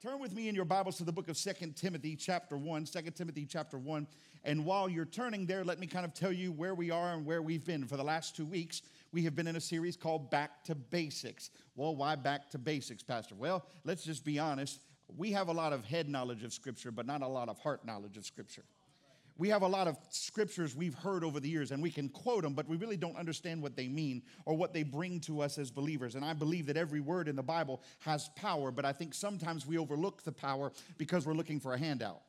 turn with me in your Bibles to the book of Second Timothy, chapter 1. 2 Timothy, chapter 1. And while you're turning there, let me kind of tell you where we are and where we've been. For the last two weeks, we have been in a series called Back to Basics. Well, why back to basics, Pastor? Well, let's just be honest. We have a lot of head knowledge of Scripture, but not a lot of heart knowledge of Scripture we have a lot of scriptures we've heard over the years and we can quote them, but we really don't understand what they mean or what they bring to us as believers. And I believe that every word in the Bible has power, but I think sometimes we overlook the power because we're looking for a handout.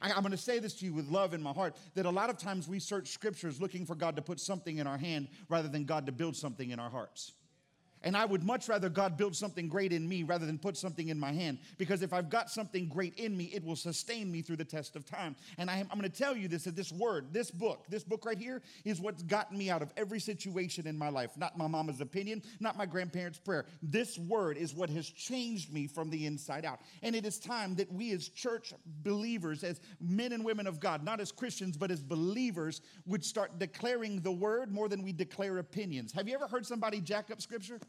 I, am going to say this to you with love in my heart that a lot of times we search scriptures looking for God to put something in our hand rather than God to build something in our hearts. And I would much rather God build something great in me rather than put something in my hand. Because if I've got something great in me, it will sustain me through the test of time. And I am, I'm going to tell you this that this word, this book, this book right here is what's gotten me out of every situation in my life. Not my mama's opinion, not my grandparents' prayer. This word is what has changed me from the inside out. And it is time that we as church believers, as men and women of God, not as Christians, but as believers, would start declaring the word more than we declare opinions. Have you ever heard somebody jack up scripture?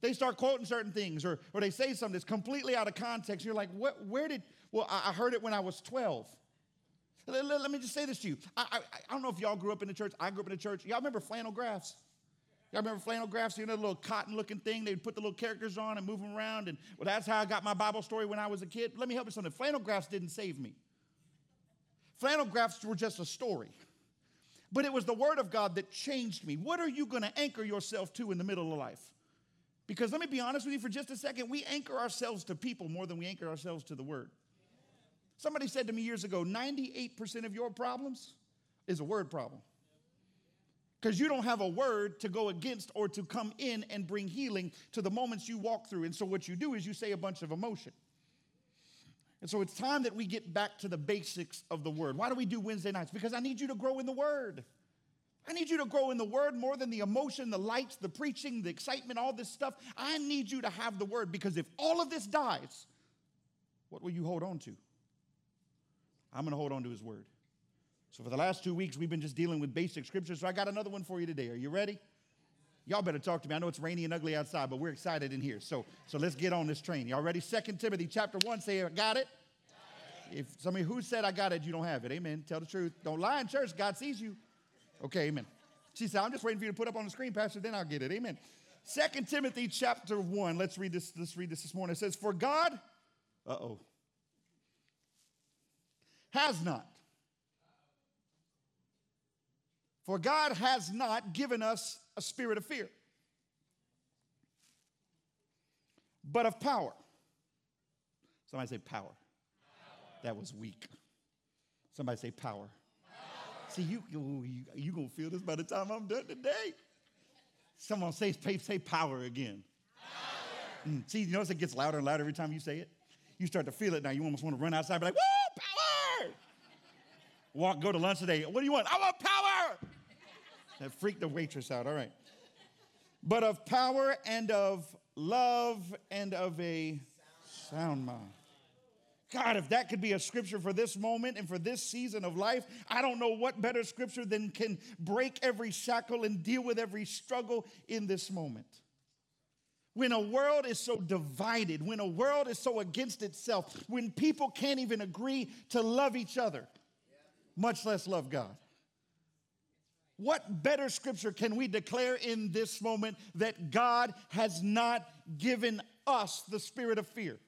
They start quoting certain things or, or they say something that's completely out of context. You're like, what, where did, well, I, I heard it when I was 12. Let, let, let me just say this to you. I, I, I, don't know if y'all grew up in the church. I grew up in the church. Y'all remember flannel graphs? Y'all remember flannel graphs? You know, the little cotton looking thing? They'd put the little characters on and move them around. And well, that's how I got my Bible story when I was a kid. Let me help you something. Flannel graphs didn't save me. Flannel graphs were just a story. But it was the Word of God that changed me. What are you going to anchor yourself to in the middle of life? Because let me be honest with you for just a second, we anchor ourselves to people more than we anchor ourselves to the Word. Somebody said to me years ago 98% of your problems is a word problem. Because you don't have a word to go against or to come in and bring healing to the moments you walk through. And so what you do is you say a bunch of emotion. And so it's time that we get back to the basics of the word. Why do we do Wednesday nights? Because I need you to grow in the word. I need you to grow in the word more than the emotion, the lights, the preaching, the excitement, all this stuff. I need you to have the word because if all of this dies, what will you hold on to? I'm going to hold on to his word. So for the last two weeks, we've been just dealing with basic scriptures. So I got another one for you today. Are you ready? Y'all better talk to me. I know it's rainy and ugly outside, but we're excited in here. So, so let's get on this train. Y'all ready? Second Timothy chapter 1, say, I got it. If somebody who said I got it, you don't have it. Amen. Tell the truth. Don't lie in church. God sees you. Okay, amen. She said, I'm just waiting for you to put up on the screen, Pastor, then I'll get it. Amen. Second Timothy chapter 1. Let's read this. Let's read this this morning. It says, For God, uh-oh, has not. For God has not given us a spirit of fear, but of power. Somebody say power. power. That was weak. Somebody say power. See, you, you, you going to feel this by the time I'm done today. Someone say, say, power again. Power. Mm, see, you notice it gets louder and louder every time you say it? You start to feel it now. You almost want to run outside and be like, woo, power! Walk, go to lunch today. What do you want? I want power! That freaked the waitress out. All right. But of power and of love and of a sound mind. God, if that could be a scripture for this moment and for this season of life, I don't know what better scripture than can break every shackle and deal with every struggle in this moment. When a world is so divided, when a world is so against itself, when people can't even agree to love each other, much less love God. What better scripture can we declare in this moment that God has not given us the spirit of fear?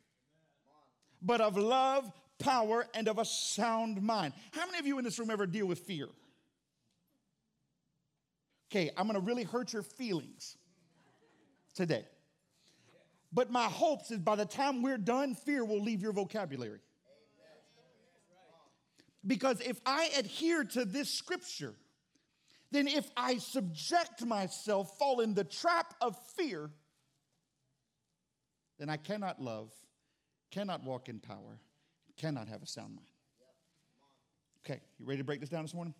But of love, power, and of a sound mind. How many of you in this room ever deal with fear? Okay, I'm gonna really hurt your feelings today. But my hopes is by the time we're done, fear will leave your vocabulary. Because if I adhere to this scripture, then if I subject myself, fall in the trap of fear, then I cannot love cannot walk in power, cannot have a sound mind. Okay, you ready to break this down this morning?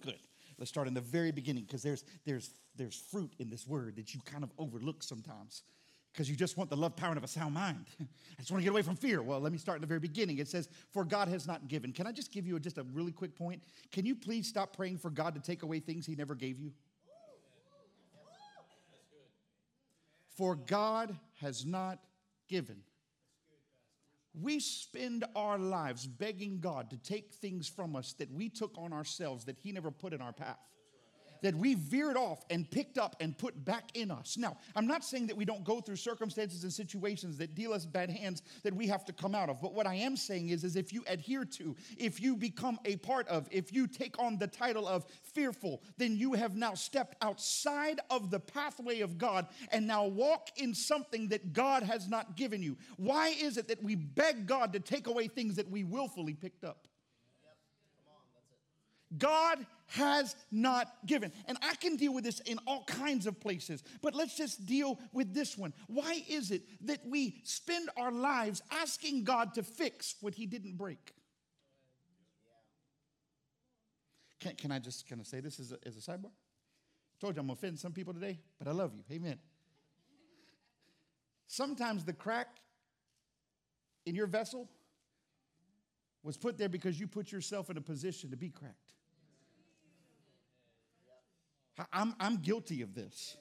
Good. Let's start in the very beginning because there's, there's, there's fruit in this word that you kind of overlook sometimes because you just want the love, power, and of a sound mind. I just want to get away from fear. Well, let me start in the very beginning. It says, For God has not given. Can I just give you just a really quick point? Can you please stop praying for God to take away things He never gave you? For God has not given. We spend our lives begging God to take things from us that we took on ourselves that He never put in our path that we veered off and picked up and put back in us. Now, I'm not saying that we don't go through circumstances and situations that deal us bad hands that we have to come out of. But what I am saying is, is if you adhere to, if you become a part of, if you take on the title of fearful, then you have now stepped outside of the pathway of God and now walk in something that God has not given you. Why is it that we beg God to take away things that we willfully picked up? God has not given. And I can deal with this in all kinds of places, but let's just deal with this one. Why is it that we spend our lives asking God to fix what He didn't break? Can, can I just kind of say this as a, as a sidebar? I told you I'm offending some people today, but I love you. Amen. Sometimes the crack in your vessel was put there because you put yourself in a position to be cracked. I'm, I'm guilty of this.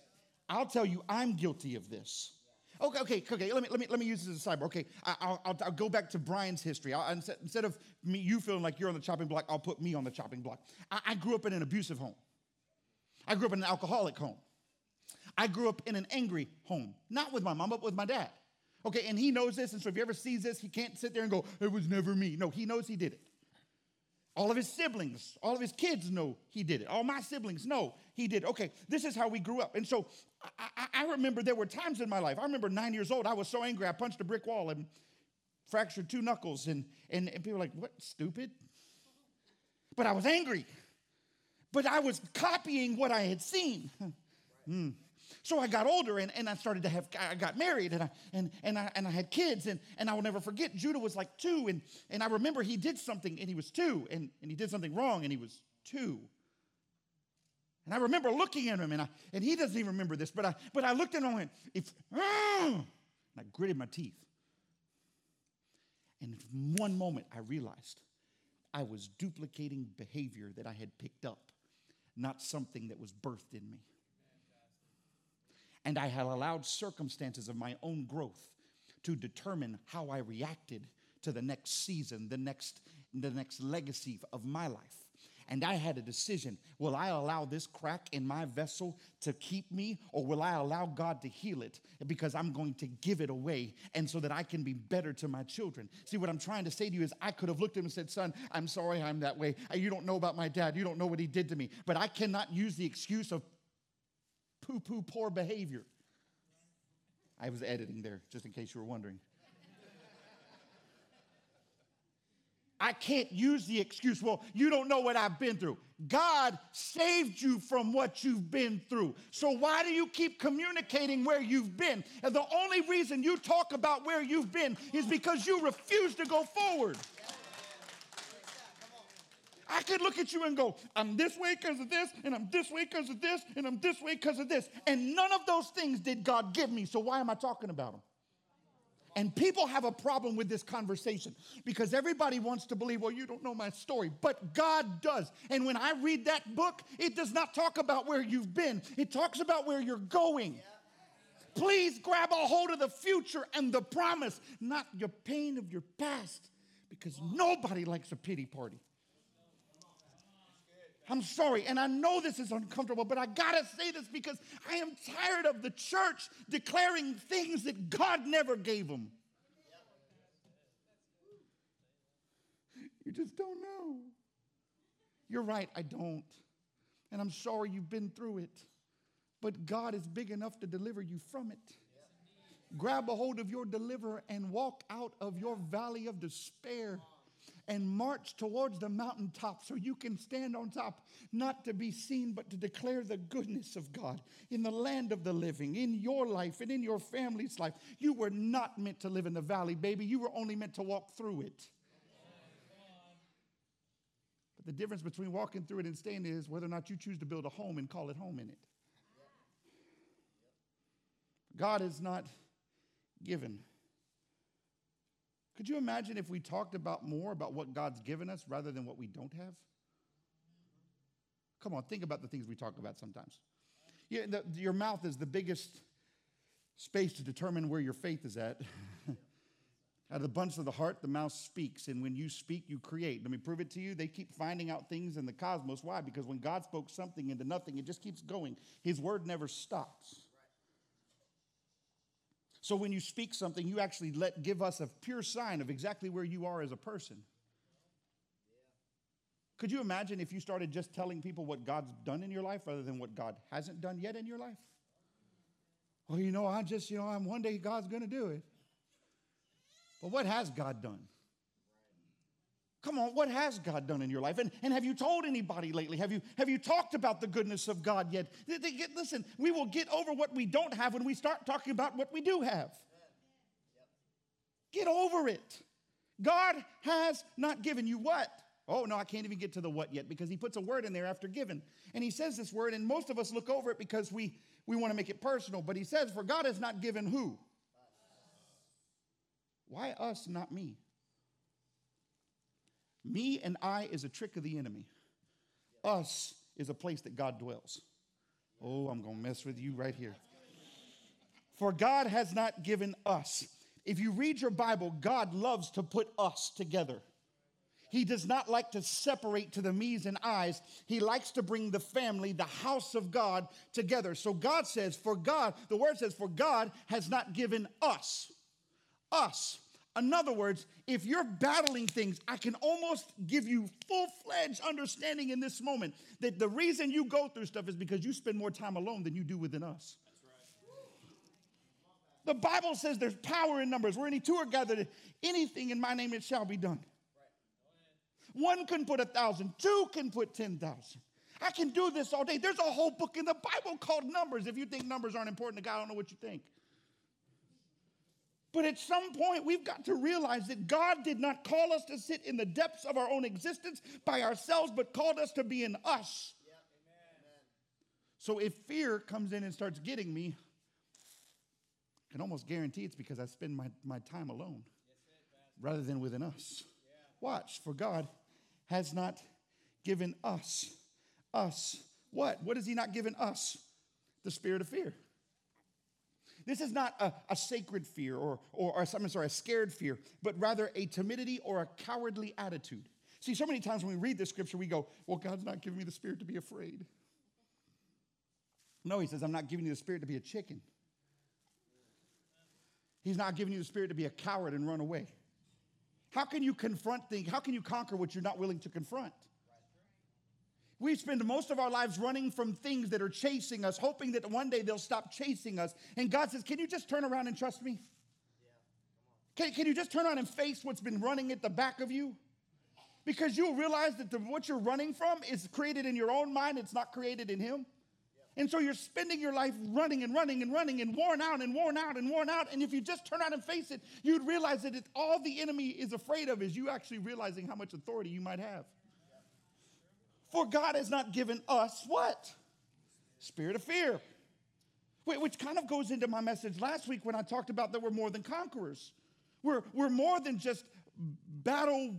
I'll tell you, I'm guilty of this. Okay, okay, okay. Let me let me let me use this as a sidebar. Okay, I, will I'll go back to Brian's history. I'll, instead of me, you feeling like you're on the chopping block, I'll put me on the chopping block. I, I grew up in an abusive home. I grew up in an alcoholic home. I grew up in an angry home, not with my mom, but with my dad. Okay, and he knows this, and so if he ever sees this, he can't sit there and go, "It was never me." No, he knows he did it. All of his siblings, all of his kids know he did it. All my siblings know he did. Okay, this is how we grew up. And so I, I, remember there were times in my life. I remember nine years old, I was so angry, I punched a brick wall and fractured two knuckles. And, and, and people were like, what, stupid? But I was angry. But I was copying what I had seen. Hmm. So I got older and, and I started to have, I got married and I, and, and I, and I had kids. And, and I will never forget, Judah was like two. And, and I remember he did something and he was two. And, and he did something wrong and he was two. And I remember looking at him, and, I, and he doesn't even remember this, but I, but I looked at him and went, if, ah, and I gritted my teeth. And in one moment, I realized I was duplicating behavior that I had picked up, not something that was birthed in me and I had allowed circumstances of my own growth to determine how I reacted to the next season, the next, the next legacy of my life. And I had a decision will I allow this crack in my vessel to keep me, or will I allow God to heal it because I'm going to give it away and so that I can be better to my children? See, what I'm trying to say to you is I could have looked at him and said, Son, I'm sorry I'm that way. You don't know about my dad. You don't know what he did to me. But I cannot use the excuse of poo poo poor behavior. I was editing there, just in case you were wondering. I can't use the excuse, well, you don't know what I've been through. God saved you from what you've been through. So why do you keep communicating where you've been? And the only reason you talk about where you've been is because you refuse to go forward. I could look at you and go, I'm this way because of this, and I'm this way because of this, and I'm this way because of this. And none of those things did God give me. So why am I talking about them? And people have a problem with this conversation because everybody wants to believe, well, you don't know my story, but God does. And when I read that book, it does not talk about where you've been, it talks about where you're going. Please grab a hold of the future and the promise, not your pain of your past, because nobody likes a pity party. I'm sorry, and I know this is uncomfortable, but I gotta say this because I am tired of the church declaring things that God never gave them. You just don't know. You're right, I don't. And I'm sorry you've been through it. But God is big enough to deliver you from it. Grab a hold of your deliverer and walk out of your valley of despair and march towards the mountaintop so you can stand on top, not to be seen, but to declare the goodness of God in the land of the living, in your life and in your family's life. You were not meant to live in the valley, baby. You were only meant to walk through it. But the difference between walking through it and staying is whether or not you choose to build a home and call it home in it. God is not given. Could you imagine if we talked about more about what God's given us rather than what we don't have? Come on, think about the things we talk about sometimes. Yeah, the, your mouth is the biggest space to determine where your faith is at. Out of the bunch of the heart, the mouth speaks. And when you speak, you create. Let me prove it to you. They keep finding out things in the cosmos. Why? Because when God spoke something into nothing, it just keeps going. His word never stops. So when you speak something, you actually let give us a pure sign of exactly where you are as a person. Could you imagine if you started just telling people what God's done in your life rather than what God hasn't done yet in your life? Well, you know, I just, you know, I'm one day God's going to do it. But what has God done? Come on, what has God done in your life? And, and have you told anybody lately? Have you, have you talked about the goodness of God yet? They, they get, listen, we will get over what we don't have when we start talking about what we do have. Get over it. God has not given you what? Oh, no, I can't even get to the what yet because he puts a word in there after given. And he says this word, and most of us look over it because we, we want to make it personal. But he says, For God has not given who? Why us, not me? Me and I is a trick of the enemy. Us is a place that God dwells. Oh, I'm going to mess with you right here. For God has not given us. If you read your Bible, God loves to put us together. He does not like to separate to the me's and I's. He likes to bring the family, the house of God, together. So God says, for God, the word says, for God has not given us, us in other words, if you're battling things, I can almost give you full fledged understanding in this moment that the reason you go through stuff is because you spend more time alone than you do within us. The Bible says there's power in numbers. Where any two are gathered, anything in my name it shall be done. One can put a thousand, two can put 10,000. I can do this all day. There's a whole book in the Bible called Numbers. If you think numbers aren't important to God, I don't know what you think. But at some point, we've got to realize that God did not call us to sit in the depths of our own existence by ourselves, but called us to be in us. So if fear comes in and starts getting me, I can almost guarantee it's because I spend my, my time alone rather than within us. Watch, for God has not given us, us, what? What has He not given us? The spirit of fear. This is not a, a sacred fear or, or, or, I'm sorry, a scared fear, but rather a timidity or a cowardly attitude. See, so many times when we read this scripture, we go, Well, God's not giving me the spirit to be afraid. No, He says, I'm not giving you the spirit to be a chicken. He's not giving you the spirit to be a coward and run away. How can you confront things? How can you conquer what you're not willing to confront? We spend most of our lives running from things that are chasing us, hoping that one day they'll stop chasing us. And God says, Can you just turn around and trust me? Can, can you just turn around and face what's been running at the back of you? Because you'll realize that the, what you're running from is created in your own mind, it's not created in Him. And so you're spending your life running and running and running and worn out and worn out and worn out. And if you just turn out and face it, you'd realize that all the enemy is afraid of is you actually realizing how much authority you might have. For God has not given us what? Spirit of fear. Which kind of goes into my message last week when I talked about that we're more than conquerors. We're, we're more than just battle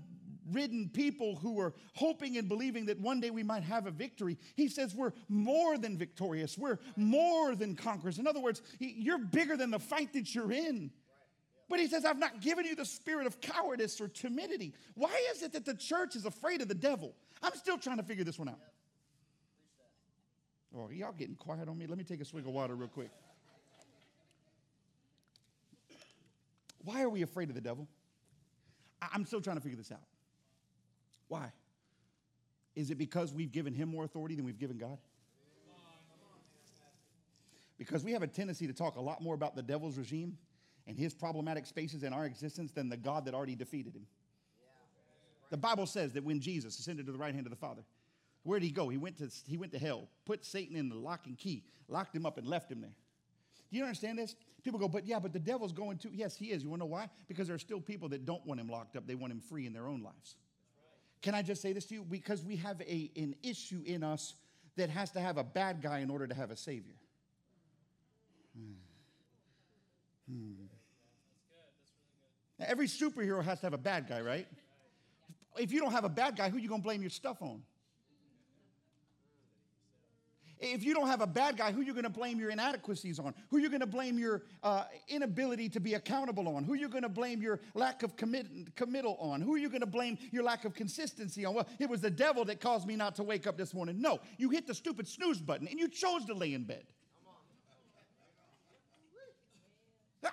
ridden people who are hoping and believing that one day we might have a victory. He says we're more than victorious, we're more than conquerors. In other words, you're bigger than the fight that you're in. But he says, I've not given you the spirit of cowardice or timidity. Why is it that the church is afraid of the devil? I'm still trying to figure this one out. Oh, y'all getting quiet on me? Let me take a swig of water real quick. Why are we afraid of the devil? I'm still trying to figure this out. Why? Is it because we've given him more authority than we've given God? Because we have a tendency to talk a lot more about the devil's regime and his problematic spaces in our existence than the God that already defeated him. The Bible says that when Jesus ascended to the right hand of the Father, where did he go? He went to, he went to hell, put Satan in the lock and key, locked him up, and left him there. Do you understand this? People go, but yeah, but the devil's going to. Yes, he is. You want to know why? Because there are still people that don't want him locked up, they want him free in their own lives. Can I just say this to you? Because we have a, an issue in us that has to have a bad guy in order to have a savior. Hmm. Hmm. Now, every superhero has to have a bad guy, right? if you don't have a bad guy, who you going to blame your stuff on? If you don't have a bad guy, who are you going to blame your inadequacies on? Who are you going to blame your uh, inability to be accountable on? Who are you going to blame your lack of commit- committal on? Who are you going to blame your lack of consistency on? Well, it was the devil that caused me not to wake up this morning. No, you hit the stupid snooze button and you chose to lay in bed.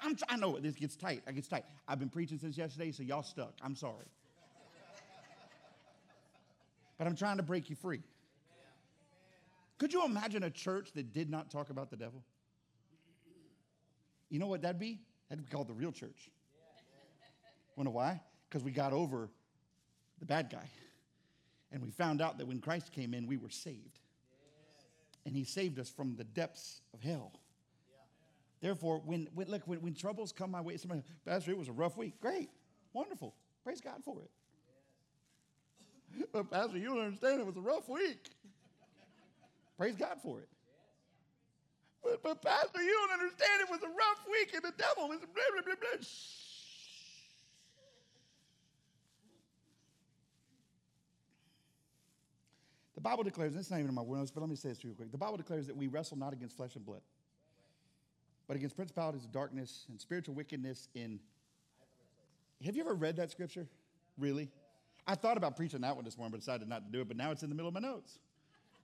I'm, I know this gets tight. I gets tight. I've been preaching since yesterday, so y'all stuck. I'm sorry. But I'm trying to break you free. Could you imagine a church that did not talk about the devil? You know what that'd be? That'd be called the real church. Know why? Because we got over the bad guy. And we found out that when Christ came in, we were saved. And he saved us from the depths of hell. Therefore, when, when look, when, when troubles come my way, somebody, Pastor, it was a rough week. Great, wonderful. Praise God for it. But Pastor, you don't understand, it was a rough week. Praise God for it. But, but Pastor, you don't understand, it was a rough week and the devil was blah, blah, blah, blah. The Bible declares, this is not even in my words, but let me say this real quick. The Bible declares that we wrestle not against flesh and blood, but against principalities of darkness and spiritual wickedness in. Have you ever read that scripture? Really? I thought about preaching that one this morning, but decided not to do it, but now it's in the middle of my notes.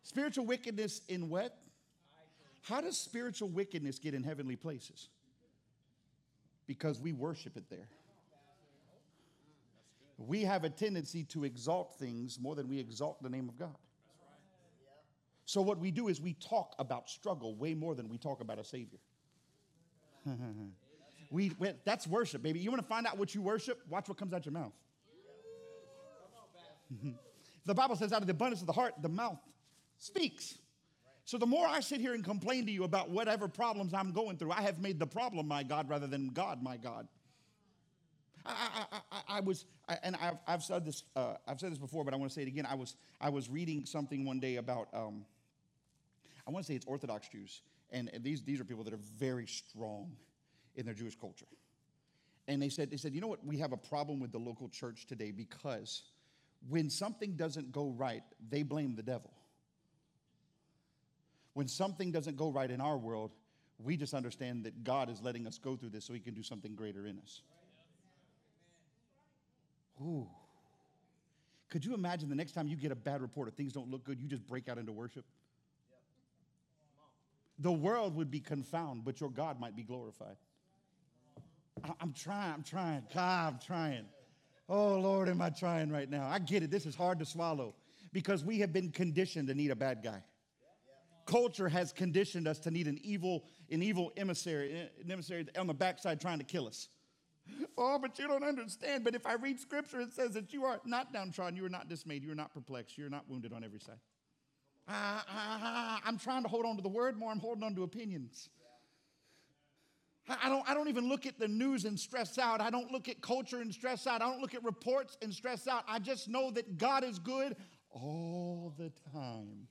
Spiritual wickedness in what? How does spiritual wickedness get in heavenly places? Because we worship it there. We have a tendency to exalt things more than we exalt the name of God. So, what we do is we talk about struggle way more than we talk about a Savior. we, we, that's worship, baby. You want to find out what you worship? Watch what comes out your mouth. the Bible says, out of the abundance of the heart, the mouth speaks. So the more I sit here and complain to you about whatever problems I'm going through, I have made the problem my God rather than God my God. I, I, I, I was, and I've, I've said this, uh, I've said this before, but I want to say it again. I was, I was reading something one day about, um, I want to say it's Orthodox Jews, and these, these are people that are very strong in their Jewish culture. And they said, they said, you know what? We have a problem with the local church today because when something doesn't go right, they blame the devil. When something doesn't go right in our world, we just understand that God is letting us go through this so he can do something greater in us. Ooh. Could you imagine the next time you get a bad report or things don't look good, you just break out into worship? The world would be confounded, but your God might be glorified. I'm trying, I'm trying. God, I'm trying. Oh, Lord, am I trying right now? I get it. This is hard to swallow because we have been conditioned to need a bad guy. Culture has conditioned us to need an evil, an evil emissary, eh, an emissary on the backside trying to kill us. Oh, but you don't understand. But if I read scripture, it says that you are not downtrodden, you are not dismayed, you are not perplexed, you are not wounded on every side. I'm trying to hold on to the word more, I'm holding on to opinions. I don't, I don't even look at the news and stress out. I don't look at culture and stress out. I don't look at reports and stress out. I just know that God is good all the time.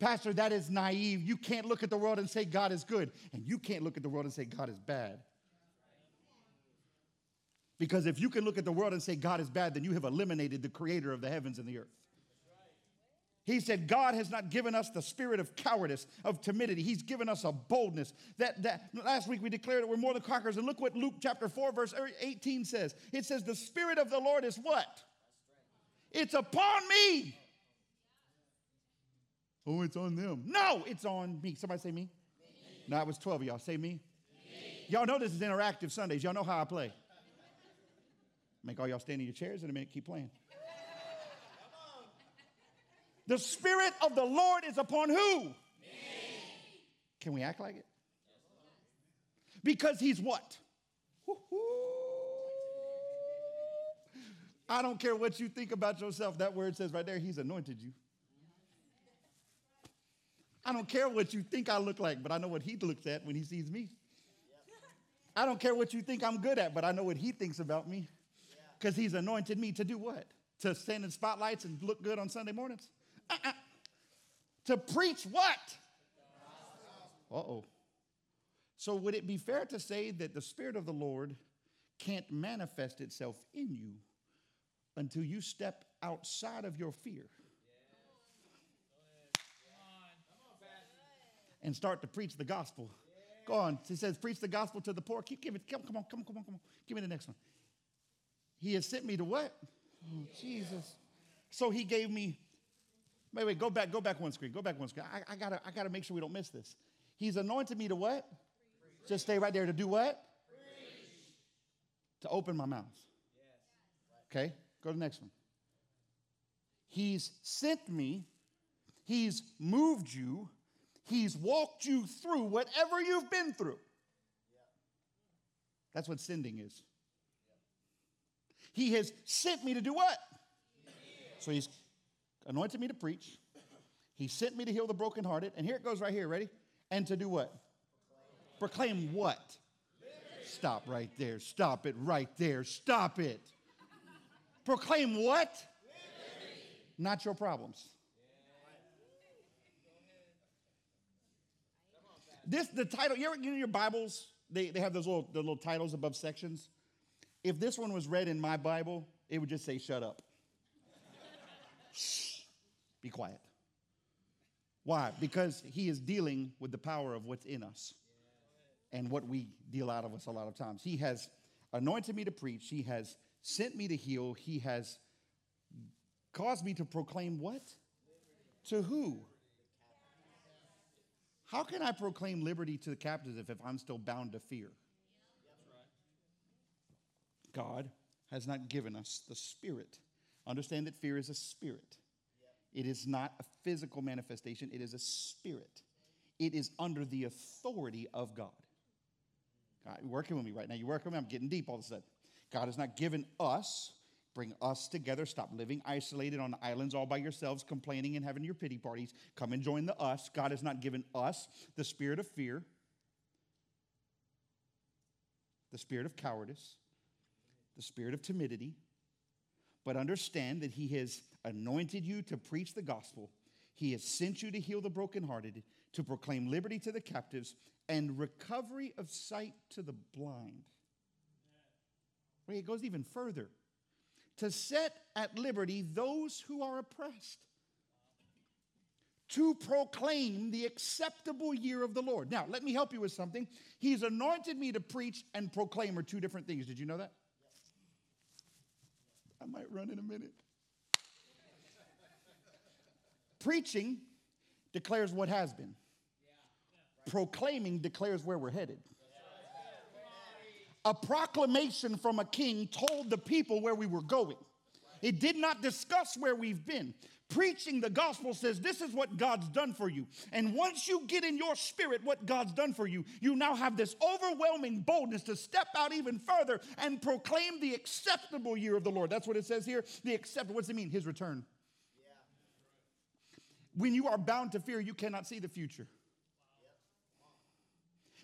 Pastor, that is naive. You can't look at the world and say God is good, and you can't look at the world and say God is bad. Because if you can look at the world and say God is bad, then you have eliminated the creator of the heavens and the earth. He said, God has not given us the spirit of cowardice, of timidity. He's given us a boldness. That, that last week we declared that we're more than conquerors. And look what Luke chapter 4, verse 18 says. It says, The spirit of the Lord is what? It's upon me. Oh, it's on them. No, it's on me. Somebody say me. me. No, it was 12 of y'all. Say me. me. Y'all know this is interactive Sundays. Y'all know how I play. Make all y'all stand in your chairs in a minute. Keep playing. The Spirit of the Lord is upon who? Me. Can we act like it? Because He's what? I don't care what you think about yourself. That word says right there, He's anointed you. I don't care what you think I look like, but I know what He looks at when He sees me. I don't care what you think I'm good at, but I know what He thinks about me because He's anointed me to do what? To stand in spotlights and look good on Sunday mornings? To preach what? Uh oh. So, would it be fair to say that the Spirit of the Lord can't manifest itself in you until you step outside of your fear? and start to preach the gospel. Go on. He says, preach the gospel to the poor. Keep giving. Come, come on, come on, come on, come on. Give me the next one. He has sent me to what? Oh, Jesus. So he gave me. Wait, wait, go back, go back one screen. Go back one screen. I, I gotta, I gotta make sure we don't miss this. He's anointed me to what? Preach. Just stay right there to do what? Preach. To open my mouth. Yes. Okay, go to the next one. He's sent me, He's moved you, He's walked you through whatever you've been through. That's what sending is. He has sent me to do what? So He's anointed me to preach. He sent me to heal the brokenhearted. And here it goes right here. Ready? And to do what? Proclaim, Proclaim what? Liberty. Stop right there. Stop it right there. Stop it. Proclaim what? not your problems. This the title. You ever get in your Bibles? They, they have those little the little titles above sections. If this one was read in my Bible, it would just say "Shut up." Shh. Be quiet. Why? Because he is dealing with the power of what's in us and what we deal out of us a lot of times. He has anointed me to preach. He has sent me to heal. He has caused me to proclaim what? To who? How can I proclaim liberty to the captives if, I'm still bound to fear? God has not given us the spirit. Understand that fear is a spirit. It is not a physical manifestation, it is a spirit. It is under the authority of God. God, you're working with me right now. You're working with me. I'm getting deep all of a sudden. God has not given us Bring us together. Stop living isolated on islands all by yourselves, complaining and having your pity parties. Come and join the us. God has not given us the spirit of fear, the spirit of cowardice, the spirit of timidity, but understand that He has anointed you to preach the gospel. He has sent you to heal the brokenhearted, to proclaim liberty to the captives, and recovery of sight to the blind. Wait, it goes even further to set at liberty those who are oppressed, to proclaim the acceptable year of the Lord. Now, let me help you with something. He's anointed me to preach and proclaim are two different things. Did you know that? I might run in a minute. Preaching declares what has been. Proclaiming declares where we're headed a proclamation from a king told the people where we were going. It did not discuss where we've been. Preaching the gospel says, This is what God's done for you. And once you get in your spirit what God's done for you, you now have this overwhelming boldness to step out even further and proclaim the acceptable year of the Lord. That's what it says here. The acceptable, what does it mean? His return. When you are bound to fear, you cannot see the future.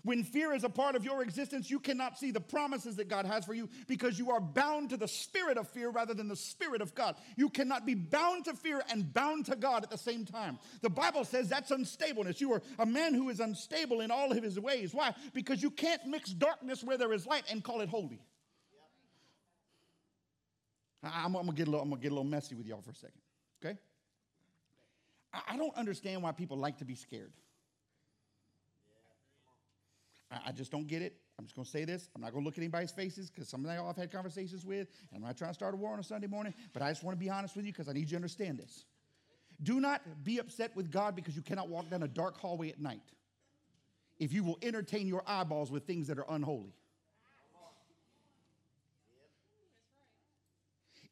When fear is a part of your existence, you cannot see the promises that God has for you because you are bound to the spirit of fear rather than the spirit of God. You cannot be bound to fear and bound to God at the same time. The Bible says that's unstableness. You are a man who is unstable in all of his ways. Why? Because you can't mix darkness where there is light and call it holy. I'm, I'm, gonna get a little, I'm gonna get a little messy with y'all for a second? I don't understand why people like to be scared. I, just don't get it. I'm just going to say this. I'm not going to look at anybody's faces because some of y'all I've had conversations with, and I'm not trying to start a war on a Sunday morning, but I just want to be honest with you because I need you to understand this. Do not be upset with God because you cannot walk down a dark hallway at night if you will entertain your eyeballs with things that are unholy.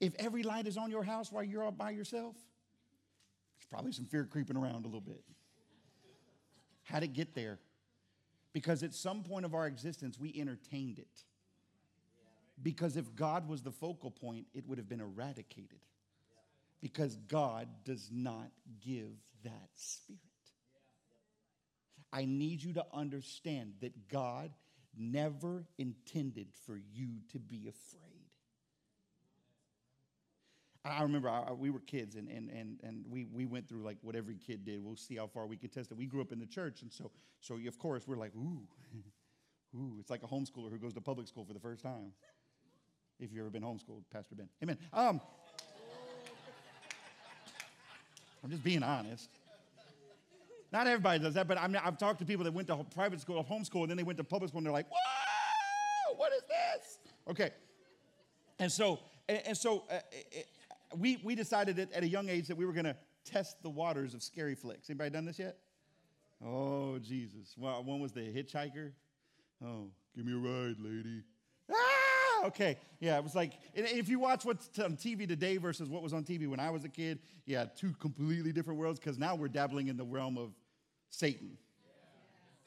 If every light is on your house while you're all by yourself, probably some fear creeping around a little bit. How'd it get there? Because at some point of our existence, we entertained it. Because if God was the focal point, it would have been eradicated. Because God does not give that spirit. I need you to understand that God never intended for you to be afraid. I remember I, we were kids and, and, and, and we, we went through like what every kid did. We'll see how far we can test it. We grew up in the church, and so, so of course, we're like, ooh, ooh. It's like a homeschooler who goes to public school for the first time. If you've ever been homeschooled, Pastor Ben. Amen. Um, I'm just being honest. Not everybody does that, but I I've talked to people that went to private school, homeschool, and then they went to public school, and they're like, "Whoa, what is this?" Okay, and so and, and so uh, it, we we decided at, at a young age that we were going to test the waters of scary flicks. Anybody done this yet? Oh Jesus! Well, one was the Hitchhiker. Oh, give me a ride, lady. Ah, okay. Yeah, it was like, if you watch what's on TV today versus what was on TV when I was a kid, yeah, two completely different worlds because now we're dabbling in the realm of Satan.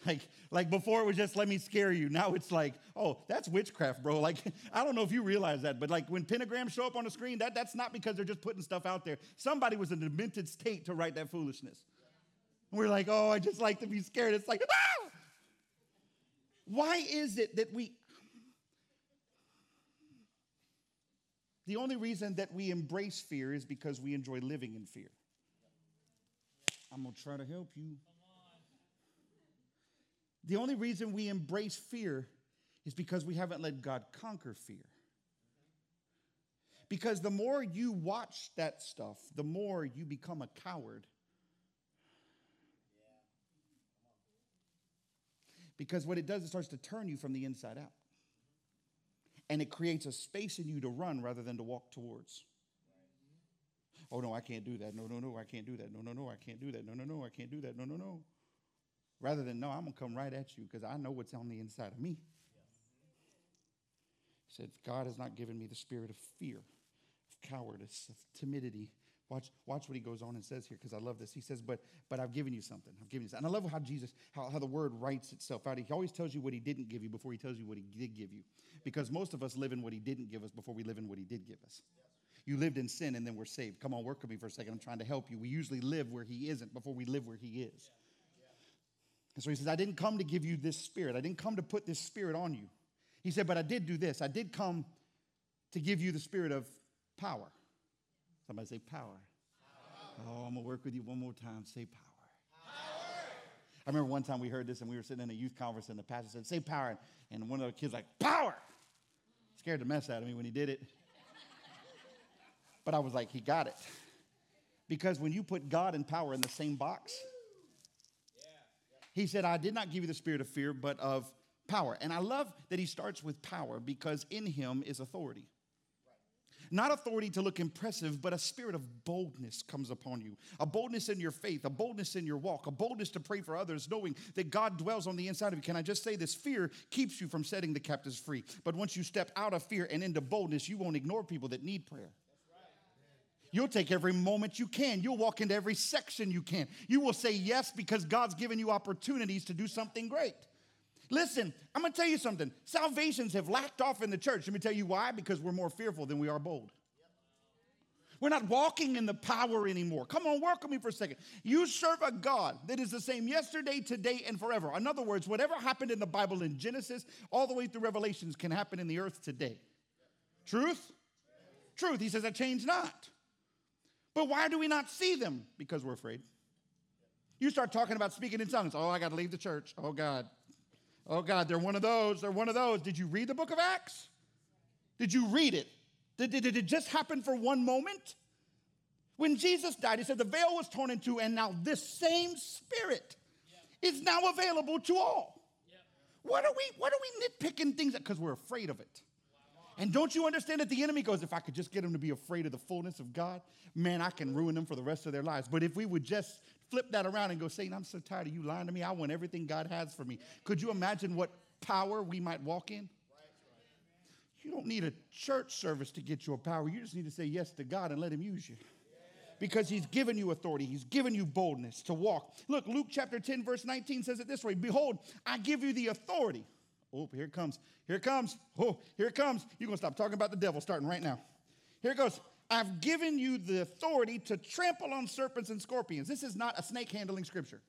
Like, like before it was just let me scare you. Now it's like, oh, that's witchcraft, bro. Like, I don't know if you realize that, but like when pentagrams show up on the screen, that, that's not because they're just putting stuff out there. Somebody was in a demented state to write that foolishness. We're like, oh, I just like to be scared. It's like, ah! Why is it that we The only reason that we embrace fear is because we enjoy living in fear. I'm to try to help you. The only reason we embrace fear is because we haven't let God conquer fear. Because the more you watch that stuff, the more you become a coward. Because what it does, it starts to turn you from the inside out and it creates a space in you to run rather than to walk towards. Oh, no, I can't do that. No, no, no, I can't do that. No, no, no, I can't do that. No, no, no, I can't do that. No, no, no. Rather than, no, I'm going to come right at you because I know what's on the inside of me. He said, God has not given me the spirit of fear, of cowardice, of timidity, Watch, watch what he goes on and says here, because I love this. He says, but, but I've given you something. I've given you something. And I love how Jesus, how, how the word writes itself out. He always tells you what he didn't give you before he tells you what he did give you. Because most of us live in what he didn't give us before we live in what he did give us. You lived in sin and then we're saved. Come on, work with me for a second. I'm trying to help you. We usually live where he isn't before we live where he is. And so he says, I didn't come to give you this spirit. I didn't come to put this spirit on you. He said, but I did do this. I did come to give you the spirit of power. Somebody say power. Oh, I'm going to work with you one more time. Say power. power. I remember one time we heard this and we were sitting in a youth conference and the pastor said, Say power. And one of the kids, like, Power! Scared the mess out of me when he did it. But I was like, He got it. Because when you put God and power in the same box, he said, I did not give you the spirit of fear, but of power. And I love that he starts with power because in him is authority. Not authority to look impressive, but a spirit of boldness comes upon you. A boldness in your faith, a boldness in your walk, a boldness to pray for others, knowing that God dwells on the inside of you. Can I just say this? Fear keeps you from setting the captives free. But once you step out of fear and into boldness, you won't ignore people that need prayer. You'll take every moment you can. You'll walk into every section you can. You will say yes because God's given you opportunities to do something great. Listen, I'm going to tell you something. Salvations have lacked off in the church. Let me tell you why. Because we're more fearful than we are bold. We're not walking in the power anymore. Come on, work with me for a second. You serve a God that is the same yesterday, today, and forever. In other words, whatever happened in the Bible in Genesis all the way through Revelations can happen in the earth today. Truth? Truth. He says, I change not. But why do we not see them? Because we're afraid. You start talking about speaking in tongues. Oh, I got to leave the church. Oh, God. Oh, God, they're one of those. They're one of those. Did you read the book of Acts? Did you read it? Did, did, did it just happen for one moment? When Jesus died, he said the veil was torn in two, and now this same spirit yep. is now available to all. Yep. What are we, what are we nitpicking things because we're afraid of it? And don't you understand that the enemy goes, if I could just get them to be afraid of the fullness of God, man, I can ruin them for the rest of their lives. But if we would just flip that around and go, Satan, I'm so tired of you lying to me. I want everything God has for me. Could you imagine what power we might walk in? You don't need a church service to get your power. You just need to say yes to God and let Him use you. Because He's given you authority, He's given you boldness to walk. Look, Luke chapter 10, verse 19 says it this way Behold, I give you the authority. Oh, here it comes. Here it comes. Oh, here it comes. You're going to stop talking about the devil starting right now. Here it goes. I've given you the authority to trample on serpents and scorpions. This is not a snake handling scripture.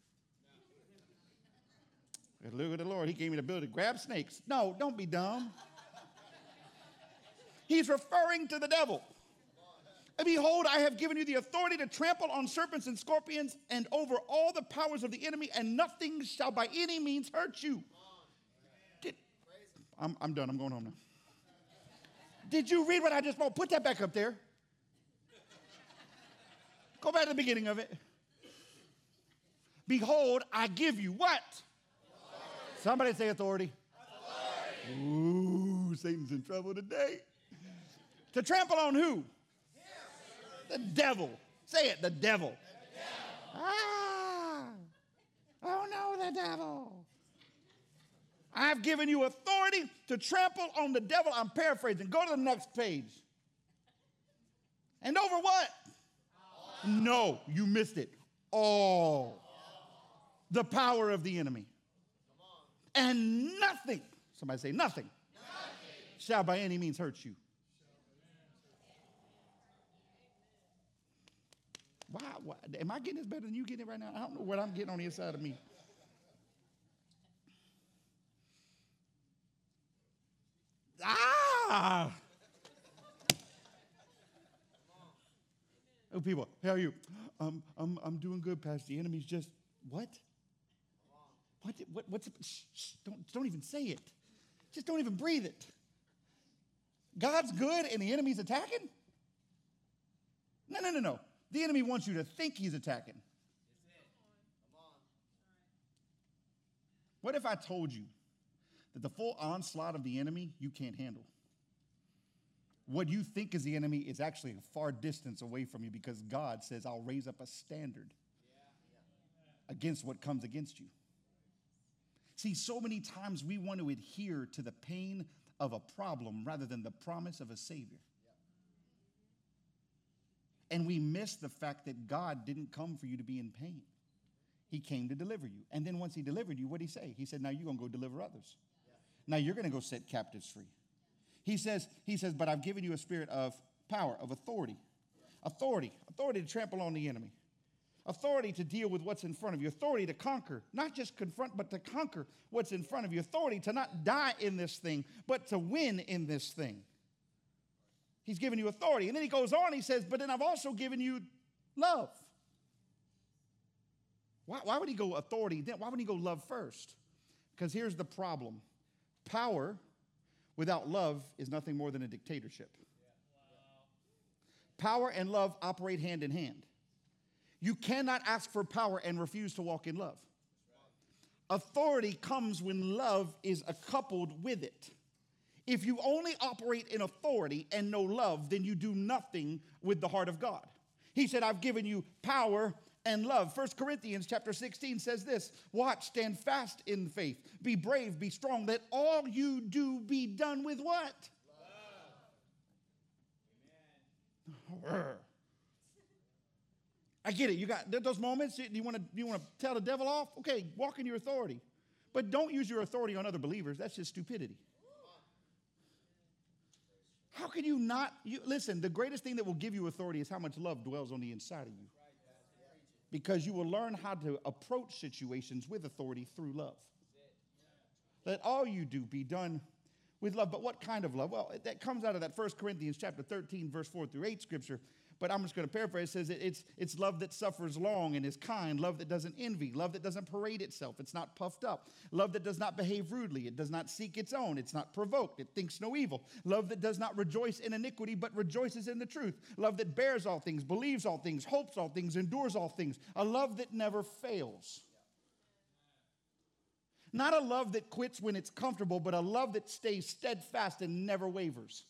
Look at the Lord. He gave me the ability to grab snakes. No, don't be dumb. He's referring to the devil. And behold, I have given you the authority to trample on serpents and scorpions and over all the powers of the enemy, and nothing shall by any means hurt you. I'm, I'm done. I'm going home now. Did you read what I just wrote? Put that back up there. Go back to the beginning of it. Behold, I give you what? Authority. Somebody say authority. authority. Ooh, Satan's in trouble today. To trample on who? The devil. Say it, the devil. the devil. Ah. Oh no, the devil. I've given you authority to trample on the devil. I'm paraphrasing. Go to the next page. And over what? All. No, you missed it. All. The power of the enemy. And nothing, somebody say nothing, nothing, shall by any means hurt you. Why, why? Am I getting this better than you getting it right now? I don't know what I'm getting on the inside of me. Ah! Oh, people, how are you? Um, I'm, I'm doing good, Pastor. The enemy's just, what? What, what what's, shh, shh, don't, don't even say it. Just don't even breathe it. God's good and the enemy's attacking? No, no, no, no. The enemy wants you to think he's attacking. What if I told you that the full onslaught of the enemy you can't handle? What you think is the enemy is actually a far distance away from you because God says, I'll raise up a standard against what comes against you. See, so many times we want to adhere to the pain of a problem rather than the promise of a Savior. And we miss the fact that God didn't come for you to be in pain. He came to deliver you. And then once he delivered you, what did he say? He said, Now you're going to go deliver others. Now you're going to go set captives free. He says, he says, but I've given you a spirit of power, of authority. Authority, authority to trample on the enemy. Authority to deal with what's in front of you. Authority to conquer, not just confront, but to conquer what's in front of you. Authority to not die in this thing, but to win in this thing. He's given you authority. And then he goes on, he says, But then I've also given you love. Why, why would he go authority? Then why would he go love first? Because here's the problem power without love is nothing more than a dictatorship. Power and love operate hand in hand. You cannot ask for power and refuse to walk in love. Authority comes when love is coupled with it. If you only operate in authority and no love, then you do nothing with the heart of God. He said, I've given you power and love. First Corinthians chapter 16 says this Watch, stand fast in faith, be brave, be strong. Let all you do be done with what? Love. I get it. You got those moments. You want to you want to tell the devil off? Okay, walk in your authority, but don't use your authority on other believers. That's just stupidity. How can you not? You, listen, the greatest thing that will give you authority is how much love dwells on the inside of you. Because you will learn how to approach situations with authority through love. Let all you do be done with love. But what kind of love? Well, that comes out of that First Corinthians chapter 13, verse 4 through 8 scripture but I'm just going to paraphrase. It says it's, it's love that suffers long and is kind, love that doesn't envy, love that doesn't parade itself, it's not puffed up, love that does not behave rudely, it does not seek its own, it's not provoked, it thinks no evil, love that does not rejoice in iniquity but rejoices in the truth, love that bears all things, believes all things, hopes all things, endures all things, a love that never fails. Not a love that quits when it's comfortable, but a love that stays steadfast and never wavers.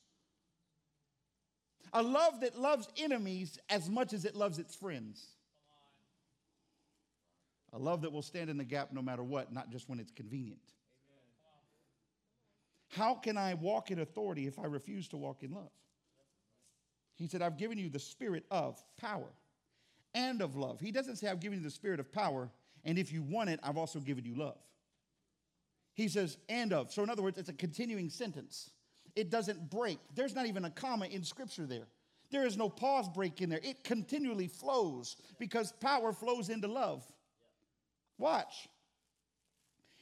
A love that loves enemies as much as it loves its friends. A love that will stand in the gap no matter what, not just when it's convenient. How can I walk in authority if I refuse to walk in love? He said, I've given you the spirit of power and of love. He doesn't say, I've given you the spirit of power, and if you want it, I've also given you love. He says, and of. So, in other words, it's a continuing sentence it doesn't break. There's not even a comma in scripture there. There is no pause break in there. It continually flows because power flows into love. Watch.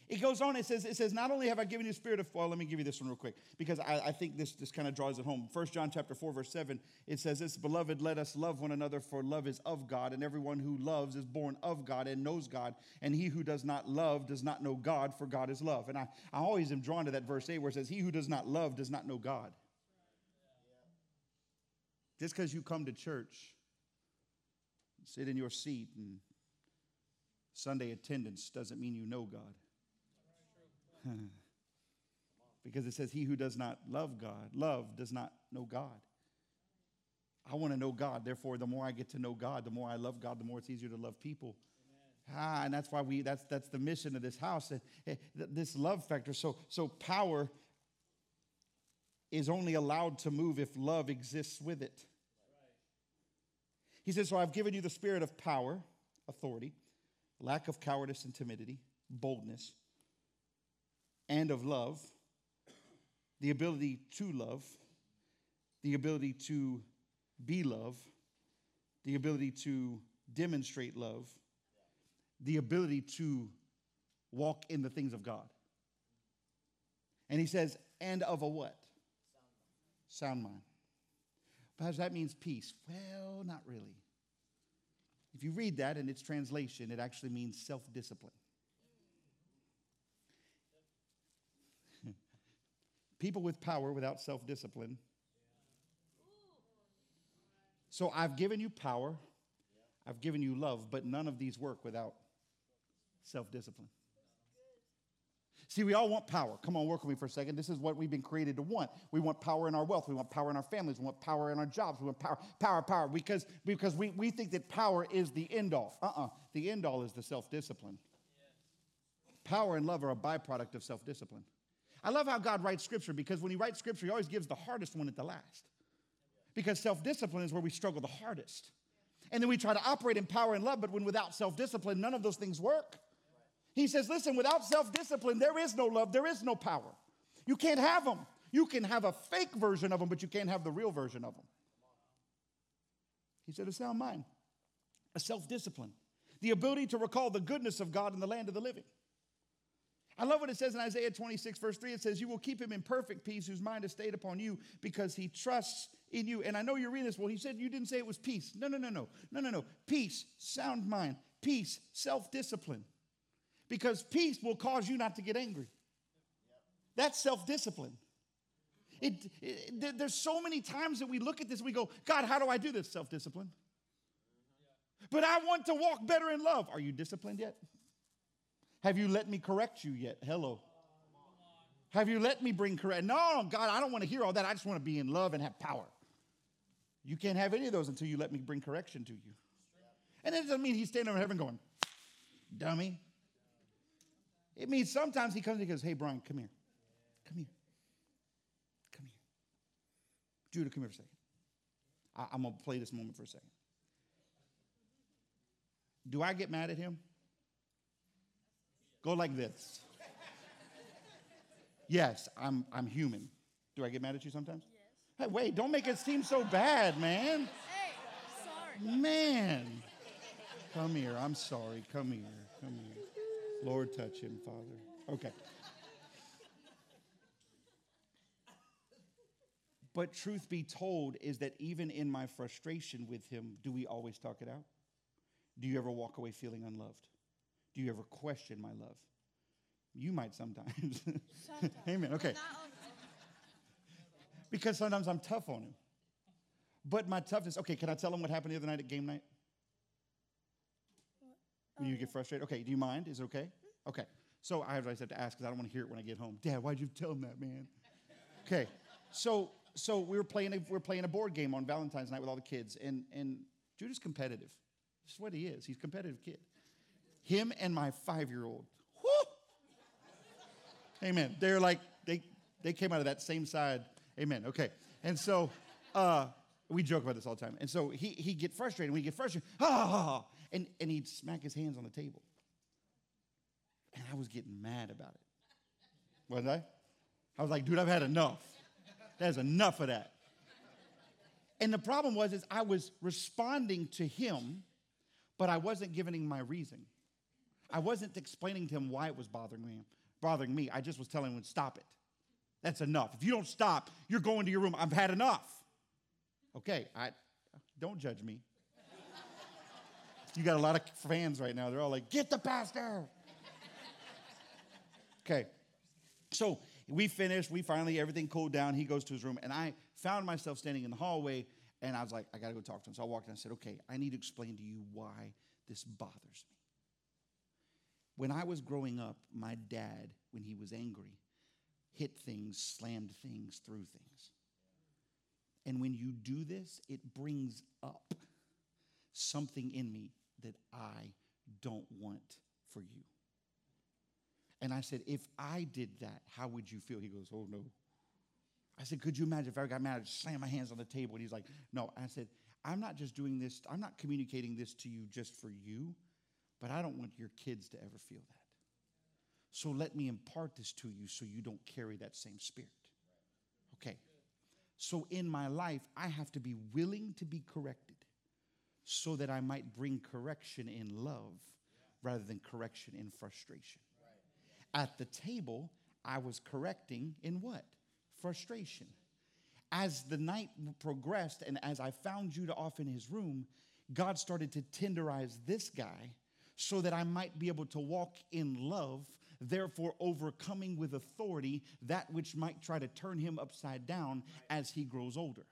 It goes on, it says, it says, not only have I given you a spirit of, well, let me give you this one real quick, because I, I think this, this kind of draws it home. First John chapter 4, verse 7, it says this, Beloved, let us love one another, for love is of God, and everyone who loves is born of God and knows God, and he who does not love does not know God, for God is love. And I, I always am drawn to that verse 8 where it says, He who does not love does not know God. Just because you come to church, sit in your seat and Sunday attendance doesn't mean you know God. because it says, He who does not love God, love does not know God. I want to know God. Therefore, the more I get to know God, the more I love God, the more it's easier to love people. Ah, and that's why we that's that's the mission of this house. This love factor. So so power is only allowed to move if love exists with it. He says, So I've given you the spirit of power, authority, lack of cowardice and timidity, boldness, and of love, the ability to love, the ability to be love, the ability to demonstrate love, the ability to walk in the things of God. And he says, and of a what? Sound mind. Perhaps that means peace. Well, not really. If you read that in its translation, it actually means self discipline. People with power without self discipline so I've given you power, I've given you love, but none of these work without self discipline. See, we all want power. Come on, work with me for a second. This is what we've been created to want. We want power in our wealth. We want power in our families. We want power in our jobs. We want power, power, power, because, because we, we think that power is the end all. Uh uh The end all is the self discipline. Power and love are a byproduct of self discipline. I love how God writes scripture because when He writes scripture, He always gives the hardest one at the last because self discipline is where we struggle the hardest. And then we try to operate in power and love, but when without self discipline, none of those things work. He says, listen, without self discipline, there is no love, there is no power. You can't have them. You can have a fake version of them, but you can't have the real version of them. He said, a sound mind, a self discipline, the ability to recall the goodness of God in the land of the living. I love what it says in Isaiah 26, verse 3. It says, You will keep him in perfect peace whose mind is stayed upon you because he trusts in you. And I know you're reading this. Well, he said you didn't say it was peace. No, no, no, no. No, no, no. Peace, sound mind, peace, self discipline. Because peace will cause you not to get angry. That's self discipline. It, it, there's so many times that we look at this we go, God, how do I do this self discipline? But I want to walk better in love. Are you disciplined yet? Have you let me correct you yet? Hello. Have you let me bring correct? No, God, I don't want to hear all that. I just want to be in love and have power. You can't have any of those until you let me bring correction to you. And it doesn't mean he's standing over heaven going, dummy. It means sometimes he comes and he goes, hey, Brian, come here. Come here. Come here. Judah, come here for a second. I, I'm going to play this moment for a second. Do I get mad at him? Go like this. Yes, I'm, I'm human. Do I get mad at you sometimes? Yes. Hey, wait, don't make it seem so bad, man. Hey, sorry. Man. Come here. I'm sorry. Come here. Come here. Lord, touch him, Father. Okay. But truth be told, is that even in my frustration with him, do we always talk it out? Do you ever walk away feeling unloved? Do you ever question my love? You might sometimes. sometimes. Amen. Okay. because sometimes I'm tough on him. But my toughness, okay, can I tell him what happened the other night at game night? When you get frustrated? Okay, do you mind? Is it okay? Okay. So I have, have to ask because I don't want to hear it when I get home. Dad, why'd you tell him that, man? Okay. So so we were playing a, we are playing a board game on Valentine's night with all the kids, and and Judah's competitive. That's what he is. He's a competitive kid him and my five year old. Amen. They're like, they, they came out of that same side. Amen. Okay. And so uh, we joke about this all the time. And so he, he'd get frustrated. He get frustrated, ah, and, and he'd smack his hands on the table. And I was getting mad about it. Wasn't I? I was like, dude, I've had enough. There's enough of that. And the problem was is I was responding to him, but I wasn't giving him my reason. I wasn't explaining to him why it was bothering me. Bothering me. I just was telling him, stop it. That's enough. If you don't stop, you're going to your room. I've had enough. Okay, I don't judge me. You got a lot of fans right now. They're all like, get the pastor. Okay. So we finished. We finally, everything cooled down. He goes to his room. And I found myself standing in the hallway. And I was like, I got to go talk to him. So I walked in. I said, okay, I need to explain to you why this bothers me. When I was growing up, my dad, when he was angry, hit things, slammed things, threw things. And when you do this, it brings up something in me that I don't want for you. And I said, if I did that, how would you feel? He goes, oh no. I said, could you imagine if I got mad, I'd slam my hands on the table? And he's like, no. I said, I'm not just doing this, I'm not communicating this to you just for you, but I don't want your kids to ever feel that. So let me impart this to you so you don't carry that same spirit. Okay. So in my life, I have to be willing to be corrected so that I might bring correction in love rather than correction in frustration. At the table, I was correcting in what? Frustration. As the night progressed and as I found Judah off in his room, God started to tenderize this guy so that I might be able to walk in love, therefore overcoming with authority that which might try to turn him upside down as he grows older.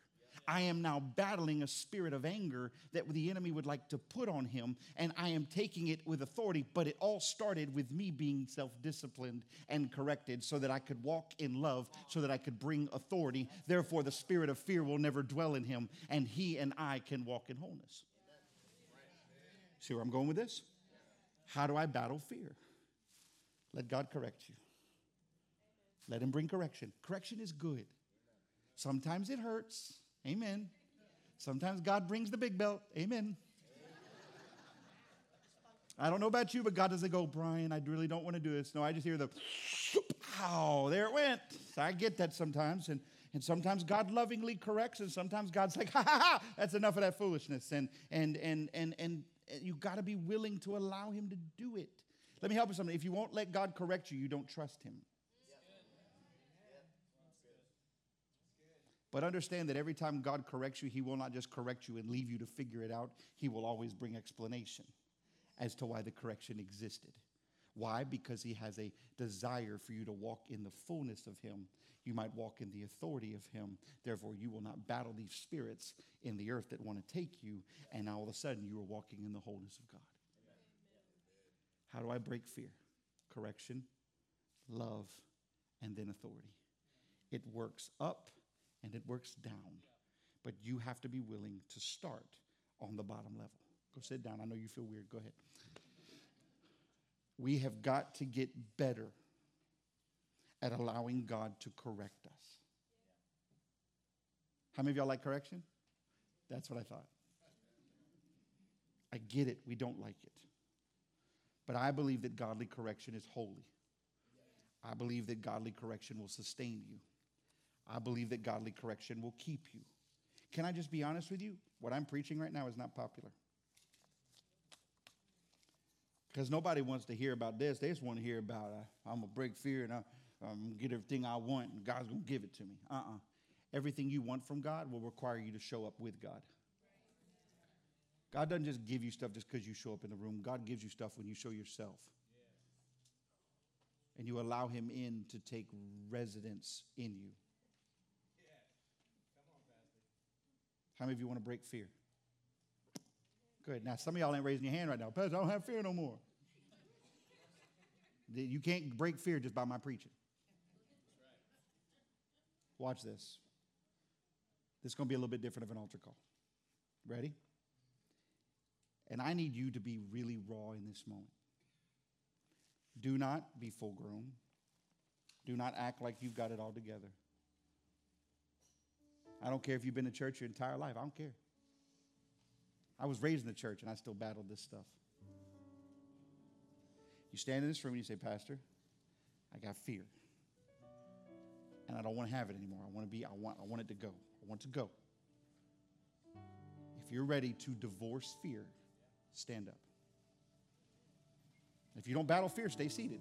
I am now battling a spirit of anger that the enemy would like to put on him, and I am taking it with authority. But it all started with me being self disciplined and corrected so that I could walk in love, so that I could bring authority. Therefore, the spirit of fear will never dwell in him, and he and I can walk in wholeness. See where I'm going with this? How do I battle fear? Let God correct you. Let Him bring correction. Correction is good. Sometimes it hurts. Amen. Sometimes God brings the big belt. Amen. I don't know about you, but God doesn't go, Brian, I really don't want to do this. No, I just hear the, ow, there it went. I get that sometimes. And, and sometimes God lovingly corrects, and sometimes God's like, ha ha ha, that's enough of that foolishness. And, and, and, and, and you got to be willing to allow Him to do it. Let me help you something. If you won't let God correct you, you don't trust Him. But understand that every time God corrects you, He will not just correct you and leave you to figure it out. He will always bring explanation as to why the correction existed. Why? Because He has a desire for you to walk in the fullness of Him. You might walk in the authority of Him. Therefore, you will not battle these spirits in the earth that want to take you, and all of a sudden you are walking in the wholeness of God. How do I break fear? Correction, love, and then authority. It works up and it works down. But you have to be willing to start on the bottom level. Go sit down. I know you feel weird. Go ahead. We have got to get better at allowing God to correct us. How many of y'all like correction? That's what I thought. I get it. We don't like it. But I believe that godly correction is holy. I believe that godly correction will sustain you. I believe that godly correction will keep you. Can I just be honest with you? What I'm preaching right now is not popular. Because nobody wants to hear about this. They just want to hear about uh, I'm going to break fear and I, To get everything I want and God's going to give it to me. Uh uh-uh. uh Everything you want from God will require you to show up with God. God doesn't just give you stuff just because you show up in the room. God gives you stuff when you show yourself. And you allow Him in to take residence in you. How many of you want to break fear? Good. Now, some of y'all ain't raising your hand right now. Pastor, I don't have fear no more. You can't break fear just by my preaching. Watch this. This is going to be a little bit different of an altar call. Ready? And I need you to be really raw in this moment. Do not be full grown. Do not act like you've got it all together. I don't care if you've been to church your entire life. I don't care. I was raised in the church and I still battled this stuff. You stand in this room and you say, Pastor, I got fear. And I don't want to have it anymore. I want to be, I want, I want it to go. I want to go. If you're ready to divorce fear, stand up. If you don't battle fear, stay seated.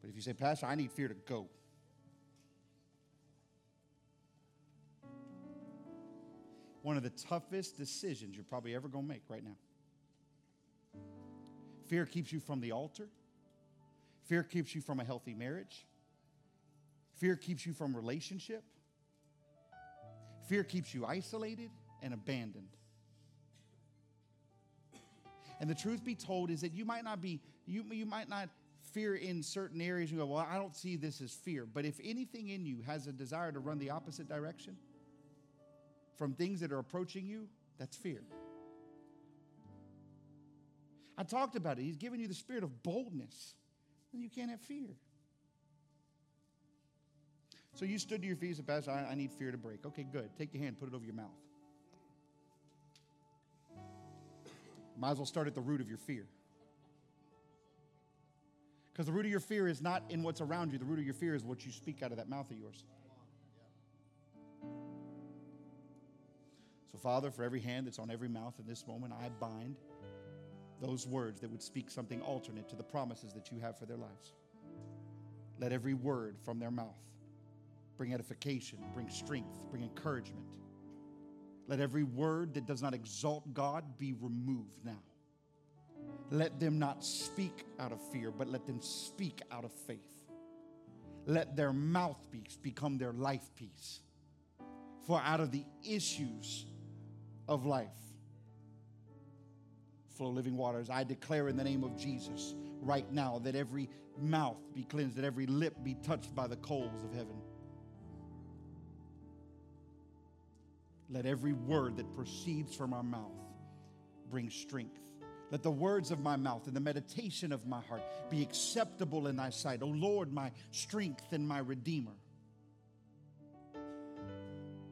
But if you say, Pastor, I need fear to go, one of the toughest decisions you're probably ever going to make right now. Fear keeps you from the altar. Fear keeps you from a healthy marriage. Fear keeps you from relationship. Fear keeps you isolated and abandoned. And the truth be told is that you might not be You, you might not fear in certain areas. You go, well, I don't see this as fear. But if anything in you has a desire to run the opposite direction from things that are approaching you, that's fear. I talked about it. He's given you the spirit of boldness, and you can't have fear. So you stood to your feet and said, Pastor, I, I need fear to break. Okay, good. Take your hand, put it over your mouth. Might as well start at the root of your fear. Because the root of your fear is not in what's around you, the root of your fear is what you speak out of that mouth of yours. So, Father, for every hand that's on every mouth in this moment, I bind those words that would speak something alternate to the promises that you have for their lives. Let every word from their mouth bring edification, bring strength, bring encouragement. Let every word that does not exalt God be removed now. Let them not speak out of fear, but let them speak out of faith. Let their mouthpiece become their life piece. For out of the issues of life flow living waters. I declare in the name of Jesus right now that every mouth be cleansed, that every lip be touched by the coals of heaven. Let every word that proceeds from our mouth bring strength. Let the words of my mouth and the meditation of my heart be acceptable in thy sight. O Lord, my strength and my redeemer.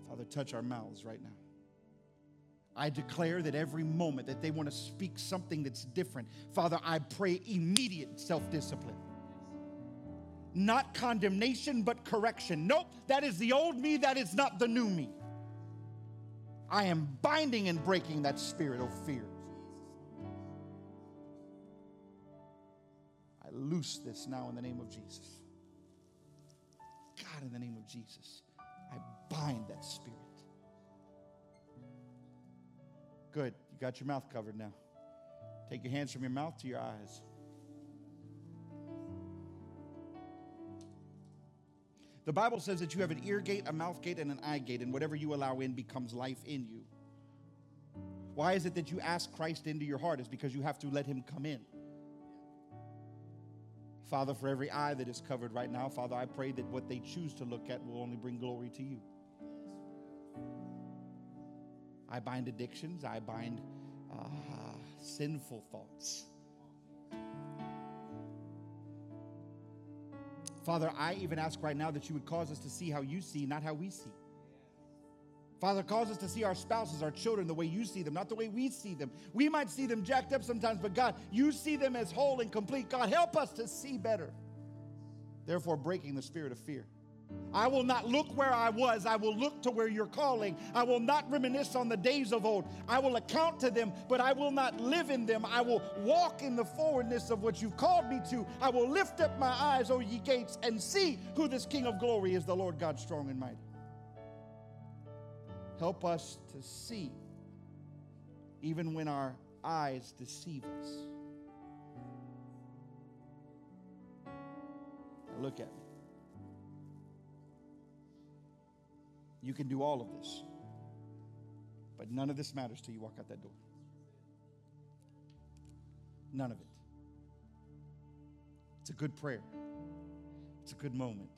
Father, touch our mouths right now. I declare that every moment that they want to speak something that's different, Father, I pray immediate self discipline. Not condemnation, but correction. Nope, that is the old me, that is not the new me. I am binding and breaking that spirit of fear. I loose this now in the name of Jesus. God, in the name of Jesus, I bind that spirit. Good. You got your mouth covered now. Take your hands from your mouth to your eyes. The Bible says that you have an ear gate, a mouth gate, and an eye gate, and whatever you allow in becomes life in you. Why is it that you ask Christ into your heart? Is because you have to let him come in. Father, for every eye that is covered right now, Father, I pray that what they choose to look at will only bring glory to you. I bind addictions, I bind uh, sinful thoughts. Father, I even ask right now that you would cause us to see how you see, not how we see. Father, cause us to see our spouses, our children, the way you see them, not the way we see them. We might see them jacked up sometimes, but God, you see them as whole and complete. God, help us to see better. Therefore, breaking the spirit of fear. I will not look where I was. I will look to where you're calling. I will not reminisce on the days of old. I will account to them, but I will not live in them. I will walk in the forwardness of what you've called me to. I will lift up my eyes, O ye gates, and see who this King of glory is, the Lord God strong and mighty. Help us to see, even when our eyes deceive us. Now look at me. You can do all of this, but none of this matters till you walk out that door. None of it. It's a good prayer. It's a good moment.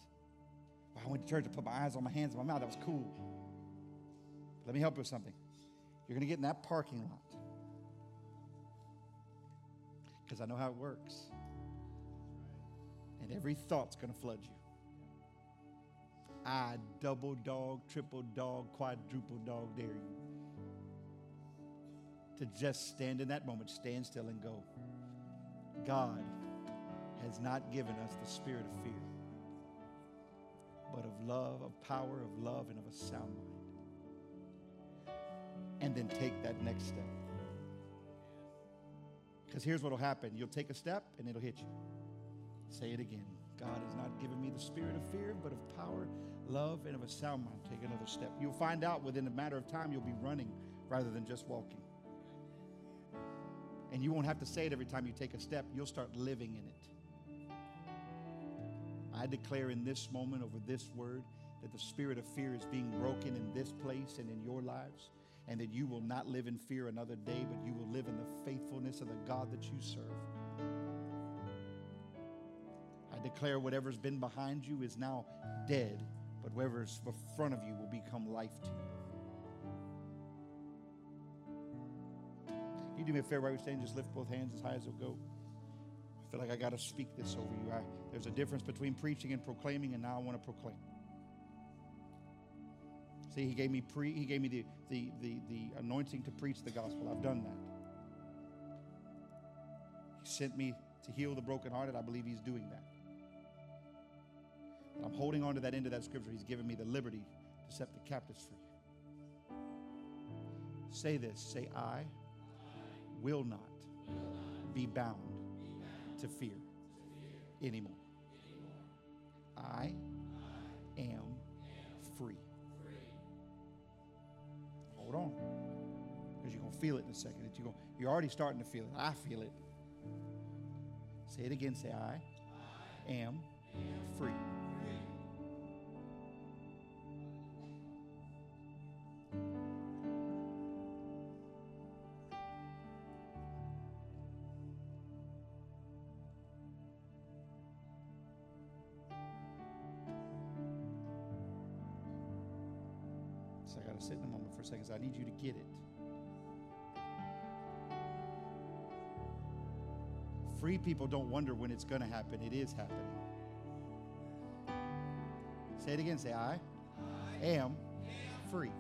I went to church, I put my eyes on my hands and my mouth. That was cool. Let me help you with something. You're going to get in that parking lot because I know how it works. And every thought's going to flood you. I double dog, triple dog, quadruple dog dare you to just stand in that moment, stand still and go. God has not given us the spirit of fear, but of love, of power, of love, and of a sound mind. And then take that next step. Because here's what will happen you'll take a step and it'll hit you. Say it again. God has not given me the spirit of fear, but of power, love, and of a sound mind. Take another step. You'll find out within a matter of time you'll be running rather than just walking. And you won't have to say it every time you take a step, you'll start living in it. I declare in this moment over this word that the spirit of fear is being broken in this place and in your lives, and that you will not live in fear another day, but you will live in the faithfulness of the God that you serve. I declare whatever's been behind you is now dead, but whatever's in front of you will become life to you. You do me a favor while we stand, just lift both hands as high as they'll go. I feel like I got to speak this over you. I, there's a difference between preaching and proclaiming, and now I want to proclaim. See, he gave me pre, he gave me the, the, the, the anointing to preach the gospel. I've done that. He sent me to heal the brokenhearted. I believe he's doing that. I'm holding on to that end of that scripture. He's given me the liberty to set the captives free. Say this. Say, I will not be bound to fear anymore. I am free. Hold on. Because you're going to feel it in a second. You're, going, you're already starting to feel it. I feel it. Say it again. Say, I am free. Get it. Free people don't wonder when it's going to happen. It is happening. Say it again. Say, I, I am free.